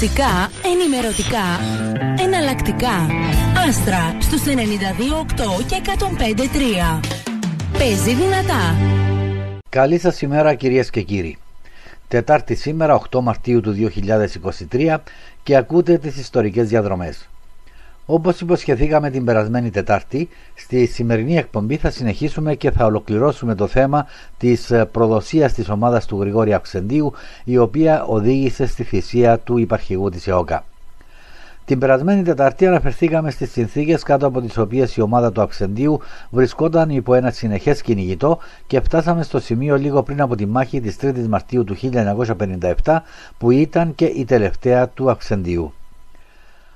Κλασικά, ενημερωτικά, εναλλακτικά. Άστρα στους 92,8 και 105,3. Παίζει δυνατά. Καλή σας ημέρα κυρίες και κύριοι. Τετάρτη σήμερα 8 Μαρτίου του 2023 και ακούτε τις ιστορικές διαδρομές. Όπως υποσχεθήκαμε την περασμένη Τετάρτη, στη σημερινή εκπομπή θα συνεχίσουμε και θα ολοκληρώσουμε το θέμα της προδοσίας της ομάδας του Γρηγόρη Αυξεντίου, η οποία οδήγησε στη θυσία του υπαρχηγού της ΕΟΚΑ. Την περασμένη Τεταρτή αναφερθήκαμε στις συνθήκες κάτω από τις οποίες η ομάδα του Αυξεντίου βρισκόταν υπό ένα συνεχές κυνηγητό και φτάσαμε στο σημείο λίγο πριν από τη μάχη της 3η Μαρτίου του 1957 που ήταν και η τελευταία του Αυξεντίου.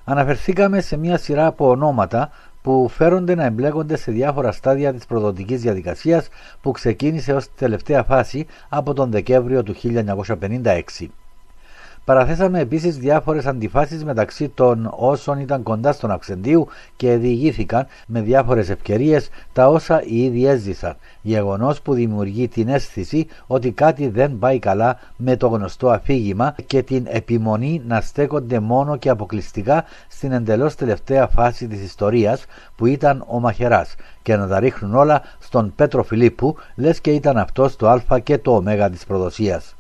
Αναφερθήκαμε σε μια σειρά από ονόματα που φέρονται να εμπλέκονται σε διάφορα στάδια της προδοτικής διαδικασίας που ξεκίνησε ως τελευταία φάση από τον Δεκέμβριο του 1956. Παραθέσαμε επίσης διάφορες αντιφάσεις μεταξύ των όσων ήταν κοντά στον Αυξεντίου και διηγήθηκαν με διάφορες ευκαιρίες τα όσα οι ίδιοι έζησαν. Γεγονός που δημιουργεί την αίσθηση ότι κάτι δεν πάει καλά με το γνωστό αφήγημα και την επιμονή να στέκονται μόνο και αποκλειστικά στην εντελώς τελευταία φάση της ιστορίας που ήταν ο Μαχερά και να τα ρίχνουν όλα στον Πέτρο Φιλίππου, λες και ήταν αυτός το Α και το Ω της προδοσίας.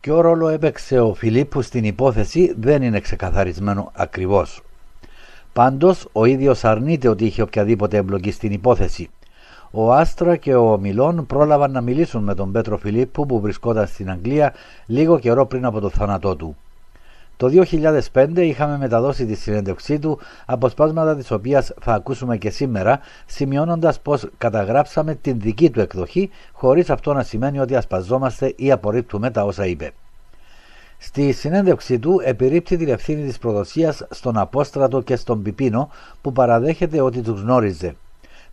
Ποιο ρόλο έπαιξε ο Φιλίππου στην υπόθεση δεν είναι ξεκαθαρισμένο ακριβώς. Πάντως ο ίδιος αρνείται ότι είχε οποιαδήποτε εμπλοκή στην υπόθεση. Ο Άστρα και ο Μιλών πρόλαβαν να μιλήσουν με τον Πέτρο Φιλίππου που βρισκόταν στην Αγγλία λίγο καιρό πριν από το θάνατό του. Το 2005 είχαμε μεταδώσει τη συνέντευξή του, αποσπάσματα της οποίας θα ακούσουμε και σήμερα, σημειώνοντας πως καταγράψαμε την δική του εκδοχή, χωρίς αυτό να σημαίνει ότι ασπαζόμαστε ή απορρίπτουμε τα όσα είπε. Στη συνέντευξή του επιρρύπτει την ευθύνη της προδοσίας στον Απόστρατο και στον Πιπίνο που παραδέχεται ότι τους γνώριζε.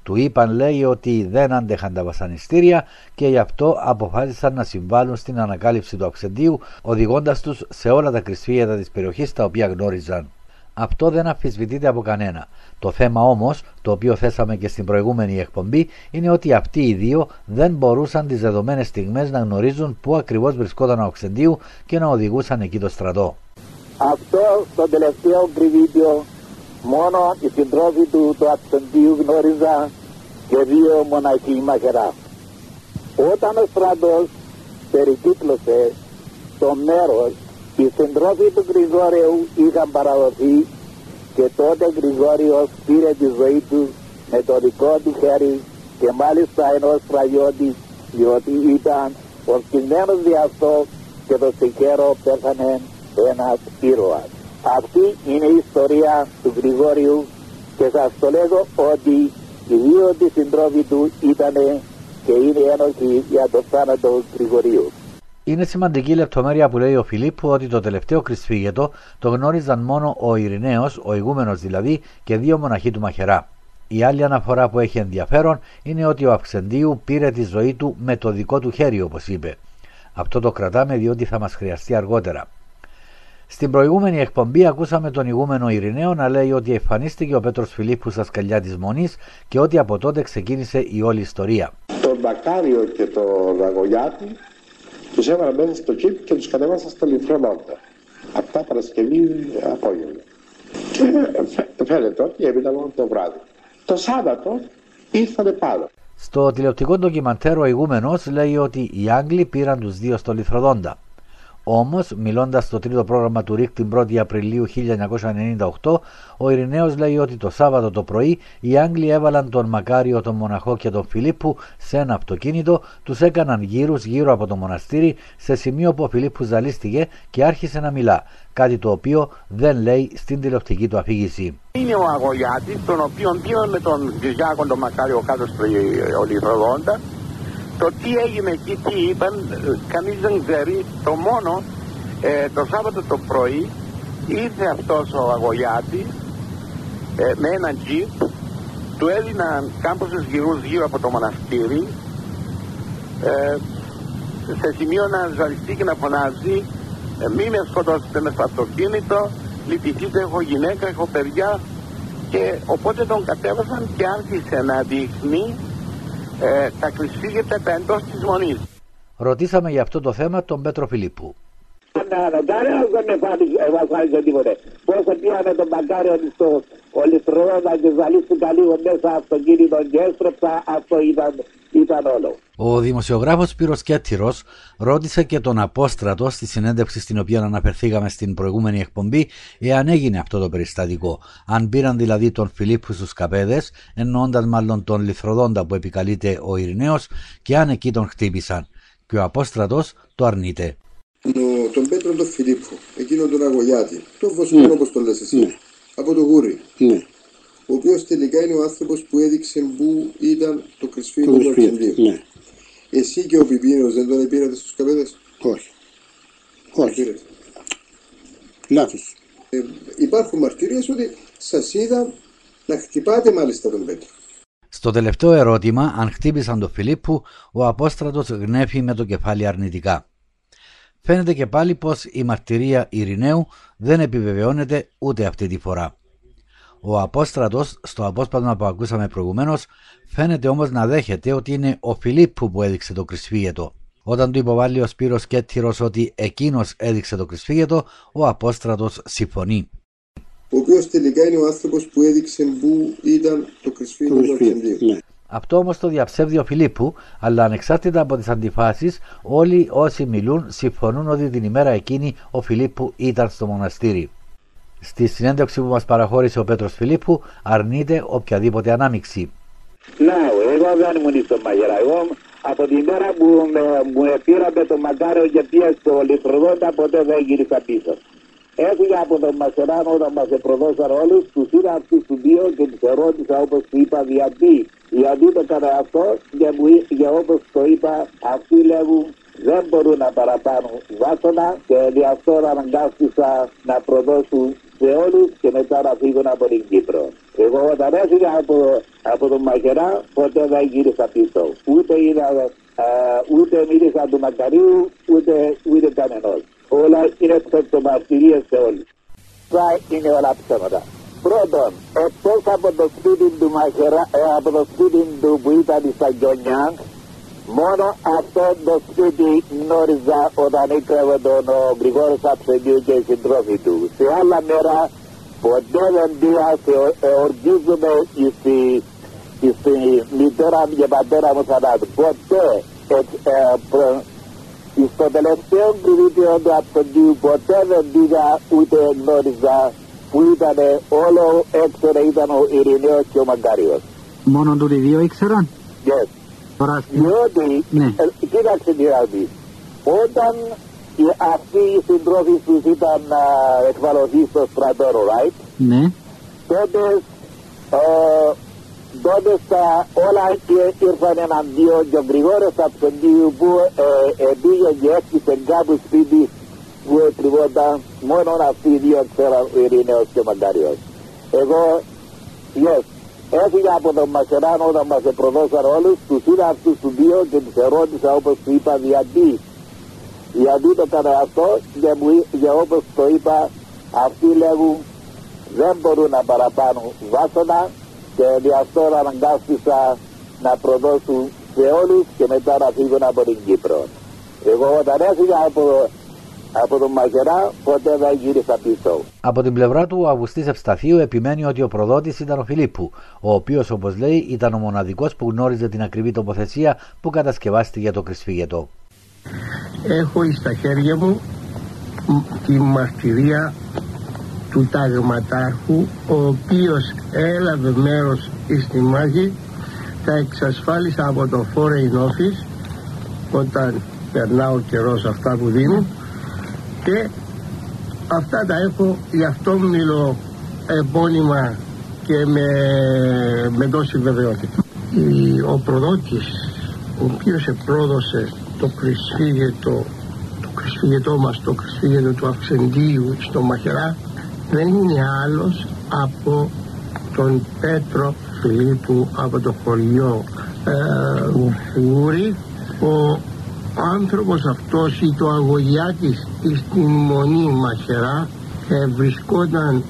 Του είπαν λέει ότι δεν άντεχαν τα βασανιστήρια και γι' αυτό αποφάσισαν να συμβάλλουν στην ανακάλυψη του αυξεντίου οδηγώντας τους σε όλα τα κρυσφύγετα της περιοχής τα οποία γνώριζαν. Αυτό δεν αμφισβητείται από κανένα. Το θέμα όμως, το οποίο θέσαμε και στην προηγούμενη εκπομπή, είναι ότι αυτοί οι δύο δεν μπορούσαν τις δεδομένες στιγμές να γνωρίζουν πού ακριβώς βρισκόταν ο Αυξεντίου και να οδηγούσαν εκεί το στρατό. Αυτό στο τελευταίο κρυβίδιο Μόνο οι συντρόφοι του του Αψεντίου γνώριζα και δύο μοναχοί μαχερά. Όταν ο στρατός περικύκλωσε το μέρος, οι συντρόφοι του Γρηγόριου είχαν παραδοθεί και τότε Γρηγόριος πήρε τη ζωή του με το δικό του χέρι και μάλιστα ενός φραγιώτη διότι ήταν ο σκηνμένος δι' αυτό και το συγχαίρω πέθανε ένας ήρωας. Αυτή είναι η ιστορία του Γρηγόριου και σας το λέγω ότι οι δύο της συντρόφοι του ήταν και είναι ένοχοι για το θάνατο του Γρηγορίου. Είναι σημαντική λεπτομέρεια που λέει ο Φιλίππου ότι το τελευταίο κρυσφύγετο το γνώριζαν μόνο ο Ειρηναίος, ο ηγούμενος δηλαδή, και δύο μοναχοί του μαχερά. Η άλλη αναφορά που έχει ενδιαφέρον είναι ότι ο Αυξεντίου πήρε τη ζωή του με το δικό του χέρι όπως είπε. Αυτό το κρατάμε διότι θα μας χρειαστεί αργότερα. Στην προηγούμενη εκπομπή ακούσαμε τον ηγούμενο Ειρηναίο να λέει ότι εμφανίστηκε ο Πέτρος Φιλίππου στα σκαλιά της Μονής και ότι από τότε ξεκίνησε η όλη ιστορία. Τον Μπακάριο και τον Ραγογιάτη τους έβαλα μέσα στο τσίπ και τους κατέβασα στο λιθρονόντα. Αυτά Παρασκευή απόγευμα. Και φαίνεται ότι έμεινα μόνο το βράδυ. Το Σάββατο ήρθανε πάνω. Στο τηλεοπτικό ντοκιμαντέρ ο ηγούμενος λέει ότι οι Άγγλοι πήραν τους δύο στο λιθροδόντα. Όμως, μιλώντας στο τρίτο πρόγραμμα του ΡΙΚ την 1η Απριλίου 1998, ο Ειρηναίος λέει ότι το Σάββατο το πρωί οι Άγγλοι έβαλαν τον Μακάριο, τον Μοναχό και τον Φιλίππου σε ένα αυτοκίνητο, τους έκαναν γύρους γύρω από το μοναστήρι, σε σημείο που ο Φιλίππου ζαλίστηκε και άρχισε να μιλά. Κάτι το οποίο δεν λέει στην τηλεοπτική του αφήγηση. Είναι ο Αγωγιάτης, τον οποίο με τον Κυριάκο τον Μακάριο κάτω στο Ολυθροδόντα το τι έγινε εκεί, τι είπαν, κανείς δεν ξέρει. Το μόνο, ε, το Σάββατο το πρωί ήρθε αυτός ο Αγωγιάτης ε, με ένα τζιπ, του έδιναν κάμποσες γυρούς γύρω από το μοναστήρι, ε, σε σημείο να ζαλιστεί και να φωνάζει ε, μη με σκοτώσετε με στο αυτοκίνητο, λυπηθείτε έχω γυναίκα, έχω παιδιά και οπότε τον κατέβασαν και άρχισε να δείχνει ε, τα κρυσφύγεται εντό της μονής. Ρωτήσαμε για αυτό το θέμα τον Πέτρο Φιλίππου. Κανένα δεν εμφάνιζε τίποτε. Πόσο πήγανε τον Μακάριο στο ολιστροδόνα και ζαλίστηκα λίγο μέσα από το κίνητο και έστρεψα, αυτό ήταν, ήταν όλο. Ο δημοσιογράφος Σπύρος Κέττυρος ρώτησε και τον Απόστρατο στη συνέντευξη στην οποία αναφερθήκαμε στην προηγούμενη εκπομπή εάν έγινε αυτό το περιστατικό. Αν πήραν δηλαδή τον Φιλίππου στους καπέδες, εννοώντας μάλλον τον Λιθροδόντα που επικαλείται ο Ειρηναίος και αν εκεί τον χτύπησαν. Και ο Απόστρατος το αρνείται τον Πέτρο τον Φιλίππο, εκείνον τον Αγωγιάτη, τον Βοσκόνο ναι. όπως το λες εσύ, ναι. από το Γούρι. Ναι. Ο οποίος τελικά είναι ο άνθρωπος που έδειξε που ήταν το κρυσφύγιο του Αρχεντίου. Ναι. Εσύ και ο Πιπίνος δεν τον πήρατε στους καπέδε. Όχι. Όχι. Λάθος. Ε, υπάρχουν μαρτυρίες ότι σας είδα να χτυπάτε μάλιστα τον Πέτρο. Στο τελευταίο ερώτημα, αν χτύπησαν τον Φιλίππου, ο Απόστρατος γνέφει με το κεφάλι αρνητικά. Φαίνεται και πάλι πως η μαρτυρία Ειρηναίου δεν επιβεβαιώνεται ούτε αυτή τη φορά. Ο Απόστρατος, στο απόσπασμα που ακούσαμε προηγουμένως, φαίνεται όμως να δέχεται ότι είναι ο Φιλίππου που έδειξε το κρυσφύγετο. Όταν του υποβάλλει ο Σπύρος Κέττυρος ότι εκείνος έδειξε το κρυσφύγετο, ο Απόστρατος συμφωνεί. Ο οποίος τελικά είναι ο άνθρωπος που έδειξε που ήταν το κρυσφύγετο του Αρχεντίου. Αυτό όμως το διαψεύδει ο Φιλίππου, αλλά ανεξάρτητα από τις αντιφάσεις, όλοι όσοι μιλούν συμφωνούν ότι την ημέρα εκείνη ο Φιλίππου ήταν στο μοναστήρι. Στη συνέντευξη που μας παραχώρησε ο Πέτρος Φιλίππου, αρνείται οποιαδήποτε ανάμειξη. Να, εγώ δεν ήμουν στο μαγειρά. Εγώ από την μέρα που μου πήραμε το μακάριο και πήγα στο Λιτροδόντα, ποτέ δεν γύρισα πίσω. Έφυγα από τον Μασεράνο όταν μας προδώσαν όλους, τους είδα αυτούς τους δύο και τους ερώτησα όπως του είπα γιατί γιατί το έκανα αυτό και, μου, και όπως το είπα αυτοί λέγουν δεν μπορούν να παραπάνουν βάσονα και δι' αυτό αναγκάστησα να προδώσουν σε όλους και μετά να φύγουν από την Κύπρο. Εγώ όταν έφυγα από, από τον Μαχερά ποτέ δεν γύρισα πίσω. Ούτε είδα, α, ούτε μίλησα του Μακαρίου ούτε, ούτε κανενός. Όλα είναι μαρτυρίες σε όλους. Είναι όλα ψέματα; Πρώτον, εκτός από το σπίτι του Μαχερά, ε, από το σπίτι του που ήταν στα Γιονιά, μόνο αυτό το σπίτι γνώριζα όταν ήκρεβε τον ο Γρηγόρης Αψεντίου και οι συντρόφοι του. Σε άλλα μέρα ποτέ δεν πήγα σε εορκίζουμε στη, στη μητέρα και πατέρα μου θανάτου. Ποτέ ε, ε, στο τελευταίο κριτήριο του Αψεντίου ποτέ δεν πήγα ούτε γνώριζα που ήταν όλο έξερα ήταν ο Ειρηναίος και ο Μαγκάριος. Μόνο τούτοι δύο ήξεραν; Yes. Διότι, ναι. ε, κοίταξε τι να όταν οι, αυτοί οι συντρόφοι τους ήταν uh, εκβαλωθεί στο στρατό, right? Ναι. Τότε, uh, τότε στα, όλα ήρθαν εναντίον και ο Γρηγόρος Αψεντίου που ε, ε, πήγε και έκτισε κάπου σπίτι που εκκρυβόταν μόνο αυτοί οι δύο ξέραν ο Ειρηναίος και ο Μαγκάριος. Εγώ, yes, έφυγα από τον Μασεράνο όταν μας προδώσαν όλους, τους είδα αυτούς τους δύο και τους ερώτησα όπως του είπα γιατί. Γιατί το έκανα αυτό και, μου, και όπως το είπα αυτοί λέγουν δεν μπορούν να παραπάνουν βάσανα και δι' αυτό αναγκάστησα να προδώσουν σε όλους και μετά να φύγουν από την Κύπρο. Εγώ όταν έφυγα από από τον Μαγερά ποτέ δεν γύρισα πίσω. Από την πλευρά του, ο Αυγουστής Ευσταθίου επιμένει ότι ο προδότης ήταν ο Φιλίππου, ο οποίος, όπως λέει, ήταν ο μοναδικός που γνώριζε την ακριβή τοποθεσία που κατασκευάστηκε το κρυσφύγετο. Έχω στα χέρια μου τη μαρτυρία του ταγματάρχου ο οποίος έλαβε μέρος στη μάχη τα εξασφάλισα από το Foreign Office όταν περνάω καιρός αυτά που δίνουν και αυτά τα έχω γι' αυτό μιλώ επώνυμα και με, με τόση βεβαιότητα. Ο προδότης ο οποίος επρόδωσε το κρυσφύγετο το κρυσφύγετό μας, το κρυσφύγετο του Αυξεντίου στο Μαχερά δεν είναι άλλος από τον Πέτρο Φιλίππου από το χωριό ε, ο άνθρωπος αυτός ή το αγωγιάτης στην Μονή Μαχερά ε, βρισκόταν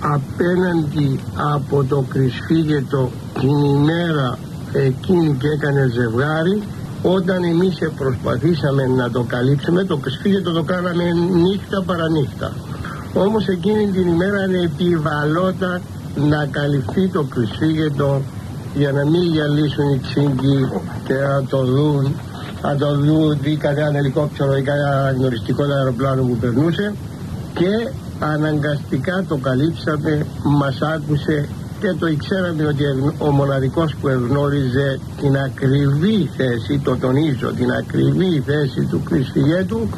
απέναντι από το κρυσφύγετο την ημέρα εκείνη και έκανε ζευγάρι. Όταν εμείς προσπαθήσαμε να το καλύψουμε το κρυσφύγετο το κάναμε νύχτα παρανύχτα όμως εκείνη την ημέρα επιβαλόταν να καλυφθεί το κρυσφύγετο για να μην γυαλίσουν οι ξύγκοι και να το δουν να το δουν ή κανένα ελικόπτερο ή κανένα γνωριστικό αεροπλάνο που περνούσε και αναγκαστικά το καλύψαμε, μας άκουσε και το ξέραμε ότι ο μοναδικός που εγνώριζε την ακριβή θέση, το τονίζω, την ακριβή θέση του κρυσφυγέτου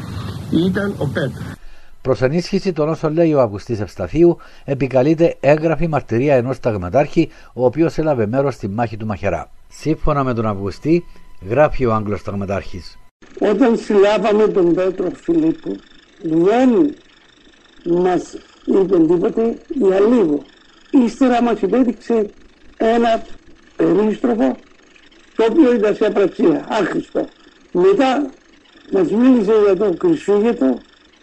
ήταν ο Πέτρος. Προς ενίσχυση των όσων λέει ο Αυγουστής Ευσταθίου, επικαλείται έγγραφη μαρτυρία ενός ταγματάρχη, ο οποίος έλαβε μέρος στη μάχη του Μαχερά. Σύμφωνα με τον Αυγουστή, γράφει ο Άγγλος ταγματάρχης. Όταν συλλάβαμε τον Πέτρο Φιλίππου, δεν μας είπε τίποτε για λίγο. Ύστερα μας υπέδειξε ένα περίστροφο το οποίο ήταν σε απραξία, άχρηστο. Μετά μας μίλησε για το κρυσφύγετο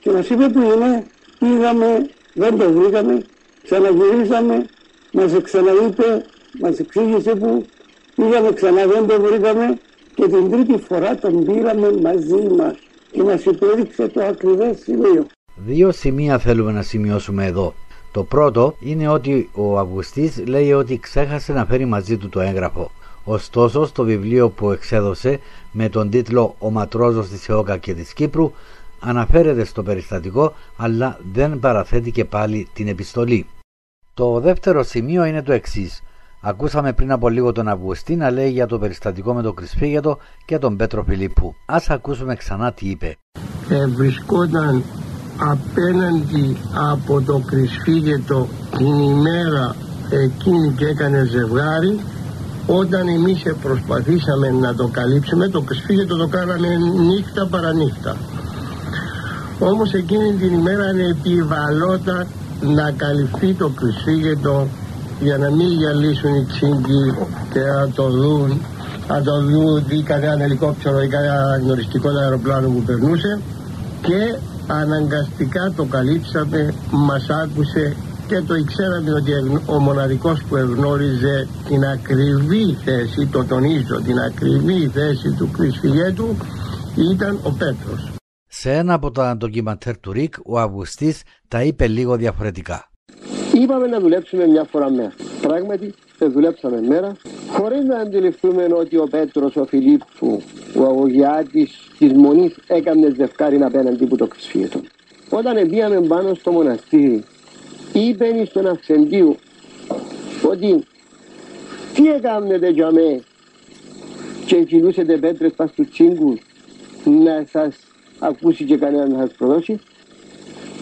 και μας είπε που είναι, πήγαμε, δεν το βρήκαμε, ξαναγυρίσαμε, μας ξαναείπε, μας εξήγησε που πήγαμε ξανά, δεν το βρήκαμε και την τρίτη φορά τον πήραμε μαζί μας και μας υπέδειξε το ακριβές σημείο. Δύο σημεία θέλουμε να σημειώσουμε εδώ. Το πρώτο είναι ότι ο Αυγουστής λέει ότι ξέχασε να φέρει μαζί του το έγγραφο. Ωστόσο, στο βιβλίο που εξέδωσε με τον τίτλο «Ο ματρόζος της ΕΟΚΑ και της Κύπρου» αναφέρεται στο περιστατικό αλλά δεν παραθέτει και πάλι την επιστολή. Το δεύτερο σημείο είναι το εξής. Ακούσαμε πριν από λίγο τον Αυγουστή να λέει για το περιστατικό με τον Κρυσφύγετο και τον Πέτρο Φιλίππου. Ας ακούσουμε ξανά τι είπε. Ε, βρισκόταν απέναντι από το Κρυσφύγετο την ημέρα εκείνη και έκανε ζευγάρι όταν εμείς προσπαθήσαμε να το καλύψουμε το Κρυσφύγετο το κάναμε νύχτα παρανύχτα όμως εκείνη την ημέρα επιβαλόταν να καλυφθεί το κρυσίγετο για να μην γυαλίσουν οι ξύγκοι και να το δουν να το δουν ή κανένα ελικόπτερο ή κανένα γνωριστικό αεροπλάνο που περνούσε και αναγκαστικά το καλύψαμε, μας άκουσε και το ξέραμε ότι ο μοναδικός που εγνώριζε την ακριβή θέση, το τονίζω, την ακριβή θέση του κρυσφυγέτου ήταν ο Πέτρος. Σε ένα από τα ντοκιμαντέρ του Ρικ, ο Αυγουστής τα είπε λίγο διαφορετικά. Είπαμε να δουλέψουμε μια φορά μέρα. Πράγματι, δεν δουλέψαμε μέρα, χωρίς να αντιληφθούμε ότι ο Πέτρος, ο Φιλίππου, ο Αγωγιάτης της Μονής έκανες ζευκάρι απέναντι που το ξύφιετο. Όταν εμπίαμε πάνω στο μοναστήρι, είπε στον Αυξεντίου ότι τι έκανετε για μέ και κυλούσετε πέτρες πας του τσίγκους να σας ακούσει και κανένα να σας προδώσει.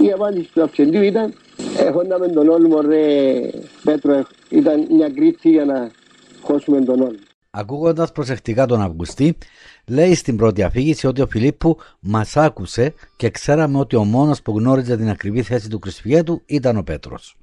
Η απάντηση του αυξεντίου ήταν έχοντας τον όλμο ρε Πέτρο ήταν μια κρίση για να χώσουμε τον όλμο. Ακούγοντας προσεκτικά τον Αυγουστή, λέει στην πρώτη αφήγηση ότι ο Φιλίππου μας άκουσε και ξέραμε ότι ο μόνος που γνώριζε την ακριβή θέση του Κρυσφυγέτου ήταν ο Πέτρος.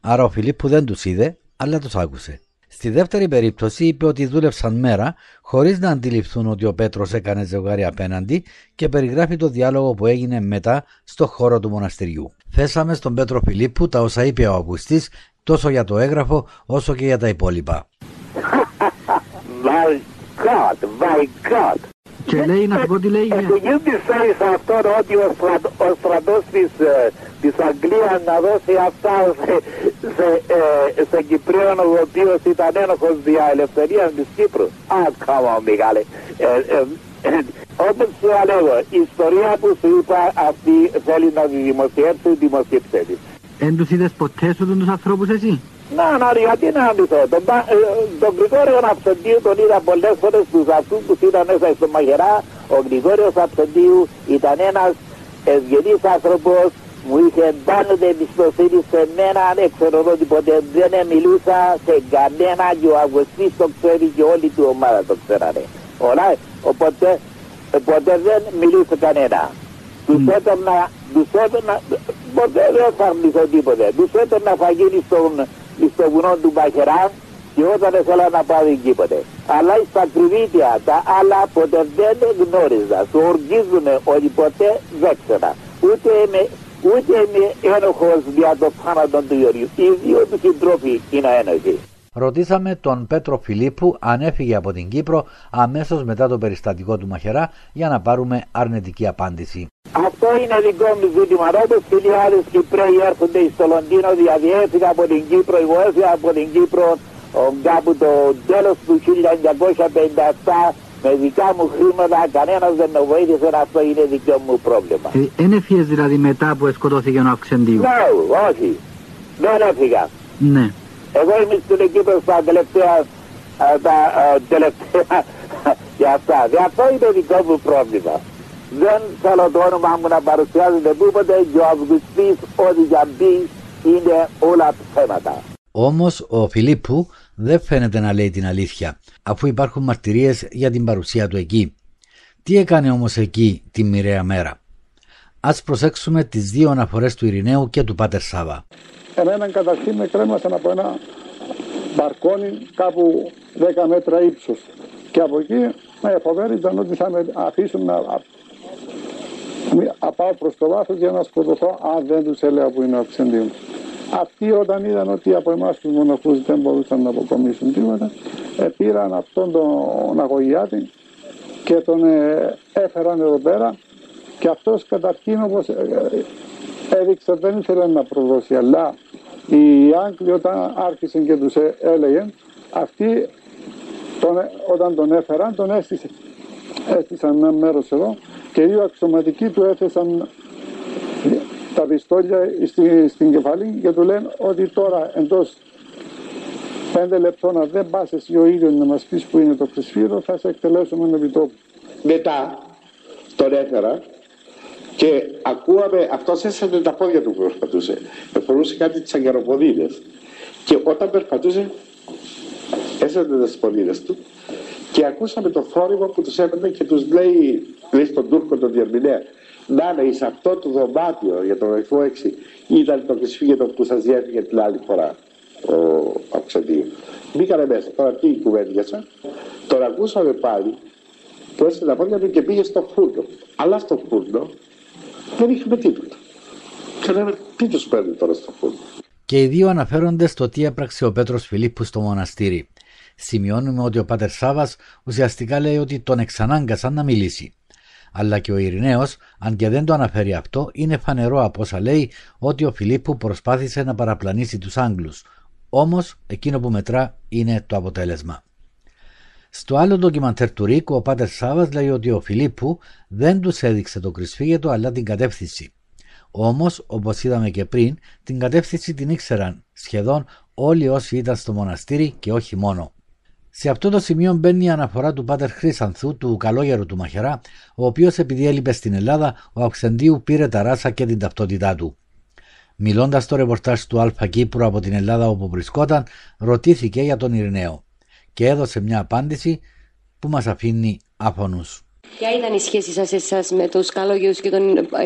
Άρα ο Φιλίππου δεν τους είδε, αλλά τους άκουσε. Στη δεύτερη περίπτωση είπε ότι δούλεψαν μέρα χωρίς να αντιληφθούν ότι ο Πέτρος έκανε ζευγάρι απέναντι και περιγράφει το διάλογο που έγινε μετά στο χώρο του μοναστηριού. Θέσαμε στον Πέτρο Φιλίππου τα όσα είπε ο Αυγουστής τόσο για το έγγραφο όσο και για τα υπόλοιπα. My God, my God. Και λέει να σου πω τι λέει. Μην πιστεύεις αυτό ότι ο, στρατ, ο στρατός της, ε, της Αγγλίας να δώσει αυτά σε, σε, ε, σε Κυπρίον ο οποίος ήταν ένοχος δια ελευθερίας της Κύπρου. Α, come on, Μιχάλη. Ε, ε, ε, όπως σου λέω, η ιστορία που σου είπα αυτή θέλει να τη δημοσιεύσει, δημοσίευσε τη. Εν τους είδες ποτέ σου τους ανθρώπους εσύ; Να, να, γιατί να αντιθώ. Τον, ε, τον Γρηγόριο Αψεντίου τον είδα πολλές φορές τους αυτούς που ήταν μέσα στο Μαγερά. Ο Γρηγόριος Αψεντίου ήταν ένας ευγενής άνθρωπος, μου είχε πάντοτε εμπιστοσύνη σε μένα, δεν ξέρω εδώ τίποτε, δεν μιλούσα σε κανένα και ο Αγωστής το ξέρει και όλη του ομάδα το ξέρανε. Όλα, οπότε, οπότε δεν μιλούσε κανένα. Τους έπαιρνα, τους έπαιρνα, ποτέ δεν θα αρνηθώ τίποτε. Τους έπαιρνα φαγίνη στον, στο βουνό του Μπαχεράν και όταν ήθελα να πάρει τίποτε. Αλλά στα κρυβίτια τα άλλα ποτέ δεν γνώριζα. Σου οργίζουν ότι ποτέ δεν ξέρα. Ούτε είμαι, ούτε είμαι ένοχος για το θάνατο του Ιωριού. Οι δύο τους συντρόφοι είναι ένοχοι. Ρωτήσαμε τον Πέτρο Φιλίππου αν έφυγε από την Κύπρο αμέσως μετά το περιστατικό του Μαχερά για να πάρουμε αρνητική απάντηση. Αυτό είναι δικό μου ζήτημα. Όπω χιλιάδε Κυπρέοι έρχονται στο Λονδίνο, διαδιέφυγα από την Κύπρο, εγώ έφυγα από την Κύπρο κάπου το τέλος του 1957 με δικά μου χρήματα, κανένας δεν με βοήθησε, αυτό είναι δικό μου πρόβλημα. Δεν έφυγε δηλαδή μετά που σκοτώθηκε ο Αυξεντίου. Ναι, όχι. Δεν έφυγα. Ναι. Εγώ είμαι στην Κύπρο στα τελευταία, τα τελευταία για αυτά. Γι' αυτό είναι δικό μου πρόβλημα. Δεν θέλω το όνομα μου να παρουσιάζεται πούποτε και ο Αυγουστής ό,τι για μπει είναι όλα θέματα. Όμως ο Φιλίππου δεν φαίνεται να λέει την αλήθεια, αφού υπάρχουν μαρτυρίες για την παρουσία του εκεί. Τι έκανε όμως εκεί τη μοιραία μέρα; Ας προσέξουμε τις δύο αναφορές του Ειρηναίου και του Πάτερ Σάβα. Εμένα καταρχήν με κρέμασαν από ένα μπαρκόνι κάπου 10 μέτρα ύψος και από εκεί με φοβέριζαν ότι θα με αφήσουν να πάω προς το βάθος για να σκοτωθώ αν δεν τους έλεγα που είναι ο Αυξεντίου. Αυτοί όταν είδαν ότι από εμάς τους μοναχούς δεν μπορούσαν να αποκομίσουν τίποτα, ε, πήραν αυτόν τον αγωγιάτη και τον ε, έφεραν εδώ πέρα και αυτός καταρχήν όπως ε, ε, έδειξε δεν ήθελε να προδώσει αλλά οι Άγγλοι όταν άρχισαν και τους έλεγαν αυτοί τον, όταν τον έφεραν τον έστησε, έστησαν ένα μέρος εδώ και δύο αξιωματικοί του έθεσαν τα πιστόλια στη, στην κεφαλή και του λένε ότι τώρα εντός πέντε λεπτών αν δεν πας εσύ ο ίδιος να μας πεις που είναι το χρυσφύρο θα σε εκτελέσουμε με επιτόπου. Μετά τον έφερα και ακούαμε, αυτός έσανε τα πόδια του που περπατούσε. Φορούσε κάτι τις αγκαροποδίδες. Και όταν περπατούσε, έσανε τις ποδίδες του και ακούσαμε το θόρυβο που τους έπαιρνε και τους λέει, λέει στον Τούρκο τον διερμηνέα, να είναι εις αυτό το δωμάτιο για τον αριθμό 6 ήταν το κρυσφύγετο που σας διέφυγε την άλλη φορά ο Αψαντίου. Μπήκανε μέσα, τώρα τι κουβέντιασα, τον ακούσαμε πάλι που έστειλε τα πόδια του και πήγε στο φούρνο. Αλλά στο φούρνο δεν είχαμε τίποτα. Και λέμε τι τους παίρνει τώρα στο φούρνο; Και οι δύο αναφέρονται στο τι έπραξε ο Πέτρος Φιλίππου στο μοναστήρι. Σημειώνουμε ότι ο Πάτερ Σάβα ουσιαστικά λέει ότι τον εξανάγκασαν να μιλήσει. Αλλά και ο Ειρηναίος, αν και δεν το αναφέρει αυτό, είναι φανερό από όσα λέει ότι ο Φιλίππου προσπάθησε να παραπλανήσει τους Άγγλους. Όμως εκείνο που μετρά είναι το αποτέλεσμα. Στο άλλο ντοκιμαντέρ του Ρίκου, ο Πάτερ Σάβα λέει ότι ο Φιλίππου δεν τους έδειξε το κρυσφύγετο αλλά την κατεύθυνση. Όμως, όπως είδαμε και πριν, την κατεύθυνση την ήξεραν σχεδόν όλοι όσοι ήταν στο μοναστήρι και όχι μόνο. Σε αυτό το σημείο μπαίνει η αναφορά του Πάτερ Χρήσανθου, του καλόγερου του Μαχερά, ο οποίος επειδή έλειπε στην Ελλάδα, ο Αυξεντίου πήρε τα ράσα και την ταυτότητά του. Μιλώντας στο ρεπορτάζ του Αλφα Κύπρου από την Ελλάδα όπου βρισκόταν, ρωτήθηκε για τον Ειρηναίο και έδωσε μια απάντηση που μας αφήνει άφωνους. Ποια ήταν η σχέση σας εσάς με τους καλόγερους και τον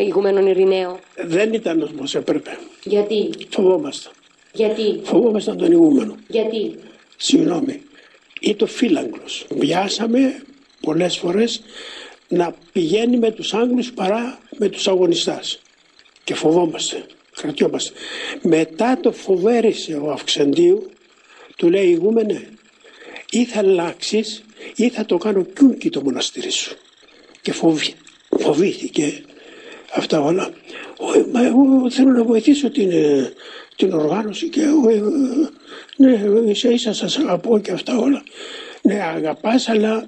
ηγουμένων Ειρηναίο; Δεν ήταν όπως έπρεπε. Γιατί; Φοβόμασταν. Γιατί; Φοβόμασταν τον ηγούμενο. Γιατί; Συγγνώμη. Ή το φύλαγγλος. Βιάσαμε πολλές φορές να πηγαίνει με τους Άγγλους παρά με τους αγωνιστάς. Και φοβόμαστε. Κρατιόμαστε. Μετά το φοβέρισε ο Αυξεντίου, του λέει ηγούμενε, ή θα αλλάξεις ή θα το κάνω κιούκι το μοναστήρι σου. Και φοβή, φοβήθηκε αυτά όλα. Μα εγώ θέλω να βοηθήσω την, ε, την οργάνωση και εγώ, ε, ναι, ίσα ίσα σας αγαπώ και αυτά όλα. Ναι, αγαπάς, αλλά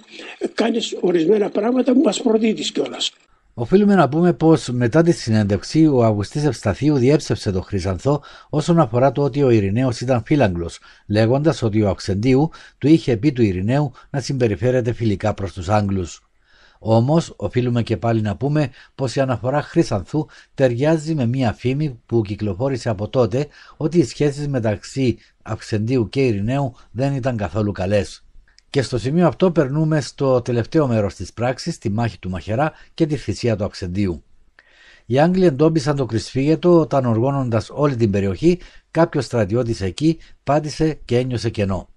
κάνεις ορισμένα πράγματα που μας προδίδεις κιόλας. Οφείλουμε να πούμε πως μετά τη συνέντευξη ο Αυγουστή Ευσταθίου διέψευσε τον Χρυσανθό όσον αφορά το ότι ο Ειρηναίος ήταν φύλαγγλος, λέγοντας ότι ο Αυξεντίου του είχε πει του Ειρηναίου να συμπεριφέρεται φιλικά προς τους Άγγλους. Όμως, οφείλουμε και πάλι να πούμε πως η αναφορά Χρυσανθού ταιριάζει με μία φήμη που κυκλοφόρησε από τότε ότι οι σχέσεις μεταξύ Αυξεντίου και Ειρηναίου δεν ήταν καθόλου καλές. Και στο σημείο αυτό περνούμε στο τελευταίο μέρος της πράξης, τη μάχη του Μαχερά και τη θυσία του Αξεντίου. Οι Άγγλοι εντόπισαν το κρυσφύγετο όταν οργώνοντας όλη την περιοχή κάποιος στρατιώτης εκεί πάτησε και ένιωσε κενό.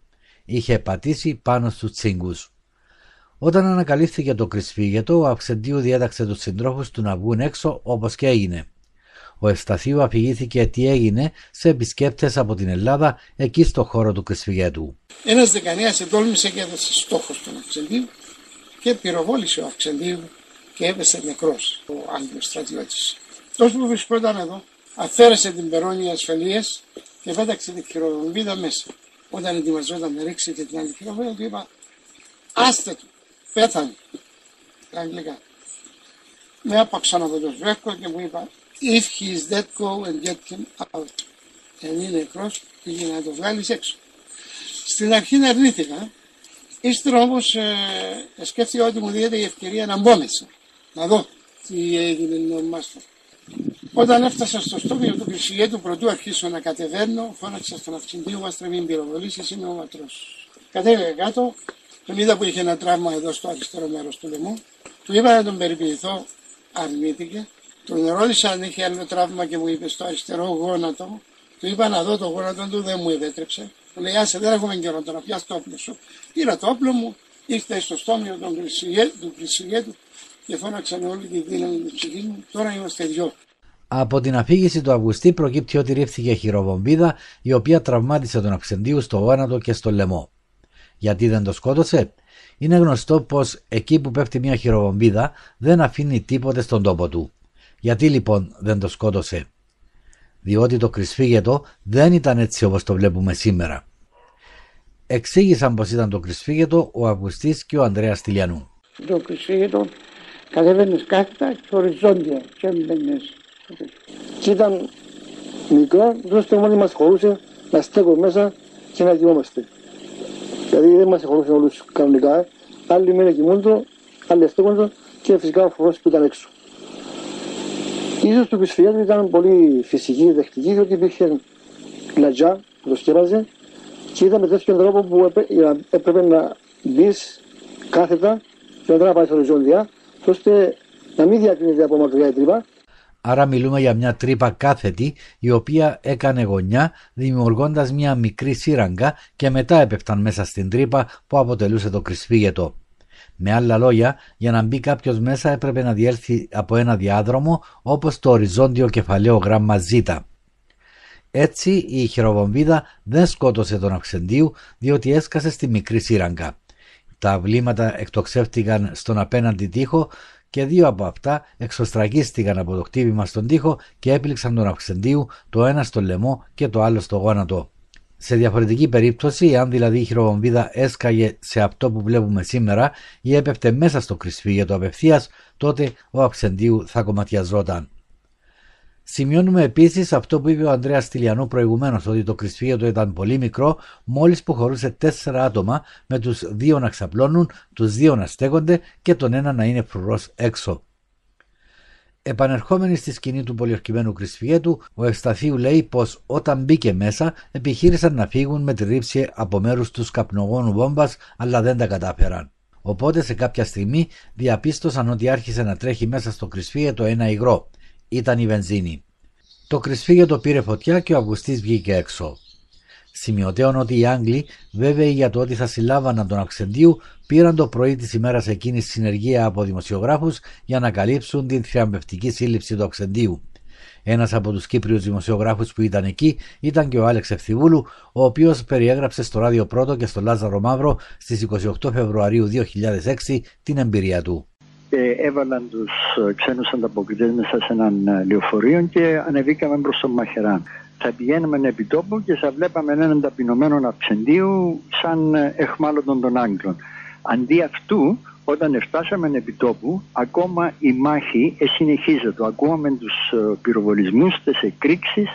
Είχε πατήσει πάνω στους τσίγκους. Όταν ανακαλύφθηκε το κρυσφύγετο, ο Αξεντίου διέταξε τους συντρόφους του να βγουν έξω όπως και έγινε. Ο Ευσταθίου αφηγήθηκε τι έγινε σε επισκέπτες από την Ελλάδα εκεί στο χώρο του Κρυσφυγέτου. Ένας δεκανέα εντόλμησε και έδωσε στόχος στον Αυξεντίου και πυροβόλησε ο Αυξεντίου και έπεσε νεκρός ο Άγγλος στρατιώτης. Τόσο που βρισκόταν εδώ, αφαίρεσε την περώνια ασφαλείας και πέταξε την χειροβομβίδα μέσα. Όταν ετοιμαζόταν να ρίξει και την άλλη χειροβομβίδα, του είπα: Άστε του, πέθανε. Τα αγγλικά. Με άπαξαν από το σβέρκο και μου είπα: If he is dead, go and get him out. Εάν είναι νεκρός, πήγε να το βγάλεις έξω. Στην αρχή αρνήθηκα. Ύστερα όμως ε, σκέφτηκα ότι μου δίνεται η ευκαιρία να μπω μέσα. Να δω τι έγινε με μάστρο. Όταν έφτασα στο στόμιο του Κρυσιγέτου, πρωτού αρχίσω να κατεβαίνω, φώναξα στον αυξηντή μα μην πυροβολήσει, είμαι ο ματρό. Κατέβηκα κάτω, τον είδα που είχε ένα τραύμα εδώ στο αριστερό μέρος του λαιμού. Του είπα να τον περιποιηθώ, αρνήθηκε. Τον ρώτησα αν είχε άλλο τραύμα και μου είπε στο αριστερό γόνατο. Του είπα να δω το γόνατο του, δεν μου επέτρεψε. Μου λέει, άσε δεν έχουμε καιρό τώρα, πιάσει το όπλο σου. Πήρα το όπλο μου, ήρθα στο στόμιο του Κρυσιγέτου και φώναξαν όλη τη δύναμη τη ψυχή μου. Τώρα είμαστε δυο. Από την αφήγηση του Αυγουστή προκύπτει ότι ρίφθηκε χειροβομβίδα η οποία τραυμάτισε τον Αυξεντίου στο γόνατο και στο λαιμό. Γιατί δεν το σκότωσε, είναι γνωστό πως εκεί που πέφτει μια χειροβομβίδα δεν αφήνει τίποτε στον τόπο του. Γιατί λοιπόν δεν το σκότωσε, διότι το κρυσφύγετο δεν ήταν έτσι όπως το βλέπουμε σήμερα. Εξήγησαν πως ήταν το κρυσφύγετο ο Αυγουστής και ο Ανδρέας Τηλιανού. Το κρυσφύγετο κατέβαινες κάθετα και οριζόντια και έμπαινες. Και ήταν μικρό, δώστε μόνοι μας χωρούσε να στέκω μέσα και να κοιμόμαστε. Δηλαδή δεν μας χωρούσε όλους κανονικά. Άλλοι μήνε κοιμούνται, άλλοι στέκονται και φυσικά ο φοβός που ήταν έξω. Ίσως του Πισφιάτου ήταν πολύ φυσική, δεχτική, διότι υπήρχε λατζά που το σκέπαζε και ήταν με τέτοιον τρόπο που έπρεπε να μπεις κάθετα και να πάει στο οριζόντια, ώστε να μην διακρίνεται από μακριά η τρύπα. Άρα μιλούμε για μια τρύπα κάθετη η οποία έκανε γωνιά δημιουργώντας μια μικρή σύραγγα και μετά έπεφταν μέσα στην τρύπα που αποτελούσε το κρυσφύγετο. Με άλλα λόγια, για να μπει κάποιος μέσα έπρεπε να διέλθει από ένα διάδρομο όπως το οριζόντιο κεφαλαίο γράμμα Ζ. Έτσι η χειροβομβίδα δεν σκότωσε τον Αυξεντίου διότι έσκασε στη μικρή σύραγγα. Τα βλήματα εκτοξεύτηκαν στον απέναντι τοίχο και δύο από αυτά εξωστραγίστηκαν από το χτύπημα στον τοίχο και έπληξαν τον Αυξεντίου το ένα στο λαιμό και το άλλο στο γόνατο. Σε διαφορετική περίπτωση, αν δηλαδή η χειροβομβίδα έσκαγε σε αυτό που βλέπουμε σήμερα ή έπεφτε μέσα στο κρυσφύγετο απευθείας, τότε ο Αψεντίου θα κομματιαζόταν. Σημειώνουμε επίσης αυτό που είπε ο Ανδρέας Τηλιανού προηγουμένως, ότι το κρυσφύγετο ήταν πολύ μικρό, μόλις που χωρούσε τέσσερα άτομα, με τους δύο να ξαπλώνουν, τους δύο να στέκονται και τον ένα να είναι φρουρός έξω. Επανερχόμενοι στη σκηνή του πολιορκημένου Κρυσφιέτου, ο Ευσταθίου λέει πως όταν μπήκε μέσα επιχείρησαν να φύγουν με τη ρήψη από μέρους τους καπνογόνου βόμβας, αλλά δεν τα κατάφεραν. Οπότε σε κάποια στιγμή διαπίστωσαν ότι άρχισε να τρέχει μέσα στο Κρυσφύγετο ένα υγρό. Ήταν η βενζίνη. Το Κρυσφύγετο πήρε φωτιά και ο Αυγουστής βγήκε έξω. Σημειωτέων ότι οι Άγγλοι, βέβαιοι για το ότι θα συλλάβαναν τον Αυξεντίου, πήραν το πρωί της ημέρας εκείνης συνεργεία από δημοσιογράφους για να καλύψουν την θριαμβευτική σύλληψη του Αυξεντίου. Ένας από τους Κύπριους δημοσιογράφους που ήταν εκεί ήταν και ο Άλεξ Ευθυβούλου, ο οποίος περιέγραψε στο Ράδιο Πρώτο και στο Λάζαρο Μαύρο στις 28 Φεβρουαρίου 2006 την εμπειρία του. Ε, έβαλαν τους ξένους ανταποκριτές μέσα σε έναν ε, λεωφορείο και ανεβήκαμε προς τον Μαχεράν θα πηγαίνουμε επί τόπου και θα βλέπαμε έναν ταπεινωμένο αυξεντίου σαν εχμάλωτον των Άγγλων. Αντί αυτού, όταν φτάσαμε επί τόπου, ακόμα η μάχη συνεχίζεται. Ακούμε τους ε, πυροβολισμούς, τις εκρήξεις